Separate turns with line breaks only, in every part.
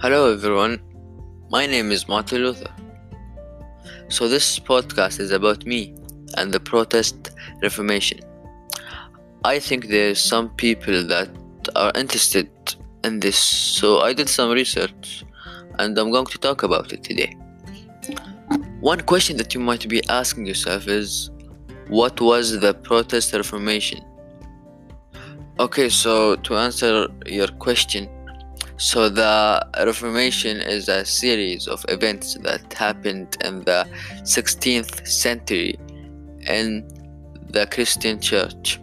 Hello, everyone. My name is Martin Luther. So, this podcast is about me and the protest reformation. I think there's some people that are interested in this, so I did some research and I'm going to talk about it today. One question that you might be asking yourself is what was the protest reformation? Okay, so to answer your question, so the Reformation is a series of events that happened in the 16th century in the Christian church.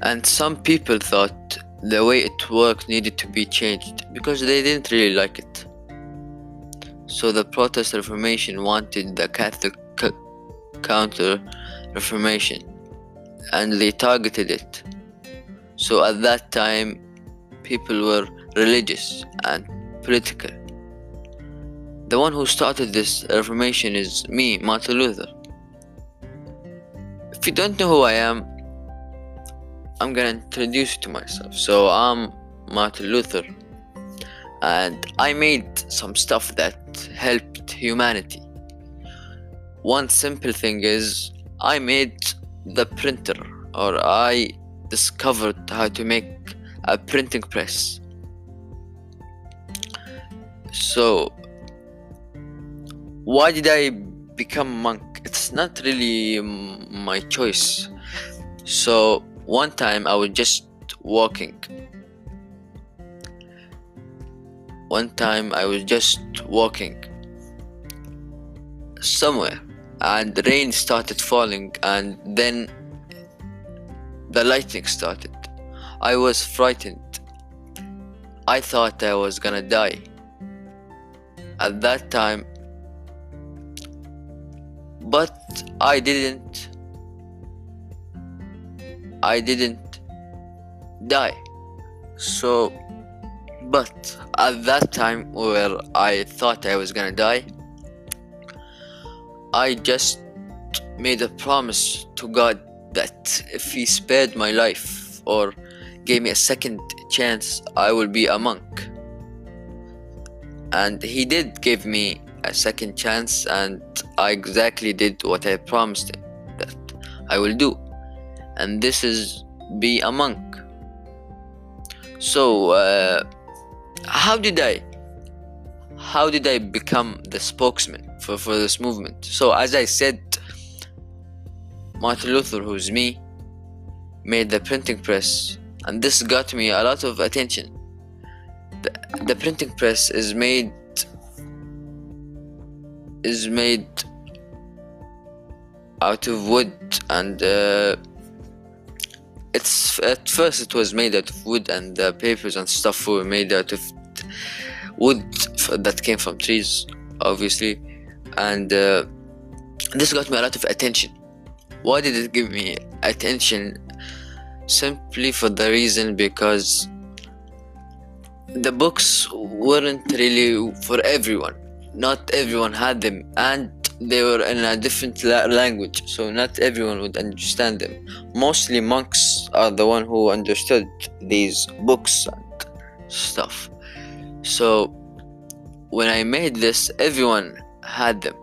And some people thought the way it worked needed to be changed because they didn't really like it. So the Protestant Reformation wanted the Catholic counter Reformation and they targeted it. So at that time, people were religious and political. The one who started this reformation is me, Martin Luther. If you don't know who I am, I'm gonna introduce you to myself. So I'm Martin Luther, and I made some stuff that helped humanity. One simple thing is I made the printer, or I discovered how to make a printing press. So, why did I become a monk? It's not really my choice. So, one time I was just walking. One time I was just walking somewhere and rain started falling and then the lightning started I was frightened. I thought I was gonna die. At that time, but I didn't. I didn't die. So, but at that time where I thought I was gonna die, I just made a promise to God that if He spared my life or gave me a second chance, I will be a monk. And he did give me a second chance, and I exactly did what I promised him that I will do. And this is be a monk. So, uh, how did I? How did I become the spokesman for, for this movement? So, as I said, Martin Luther, who's me, made the printing press and this got me a lot of attention. The, the printing press is made is made out of wood and uh, it's at first it was made out of wood and the papers and stuff were made out of wood that came from trees obviously and uh, this got me a lot of attention why did it give me attention? Simply for the reason because the books weren't really for everyone. Not everyone had them and they were in a different la- language so not everyone would understand them. Mostly monks are the one who understood these books and stuff. So when i made this everyone had them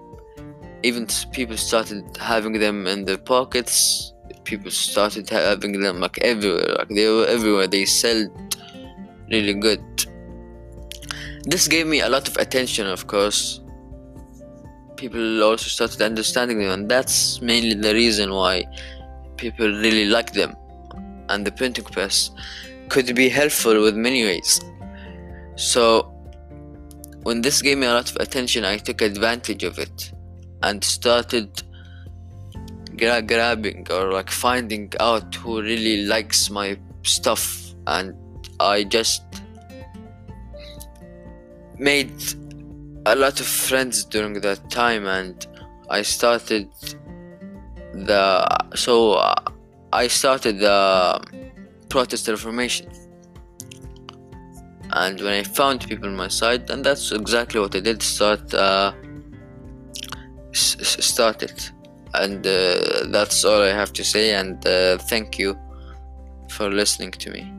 even people started having them in their pockets. People started having them like everywhere like they were everywhere. They sold really good. This gave me a lot of attention of course. People also started understanding them and that's mainly the reason why people really like them. And the printing press could be helpful with many ways. So when this gave me a lot of attention i took advantage of it and started gra- grabbing or like finding out who really likes my stuff. And i just made a lot of friends during that time and i started the so uh, i started the protest reformation. And when i found people on my side and that's exactly what i did. Start uh, started and uh, that's all I have to say. And uh, thank you for listening to me.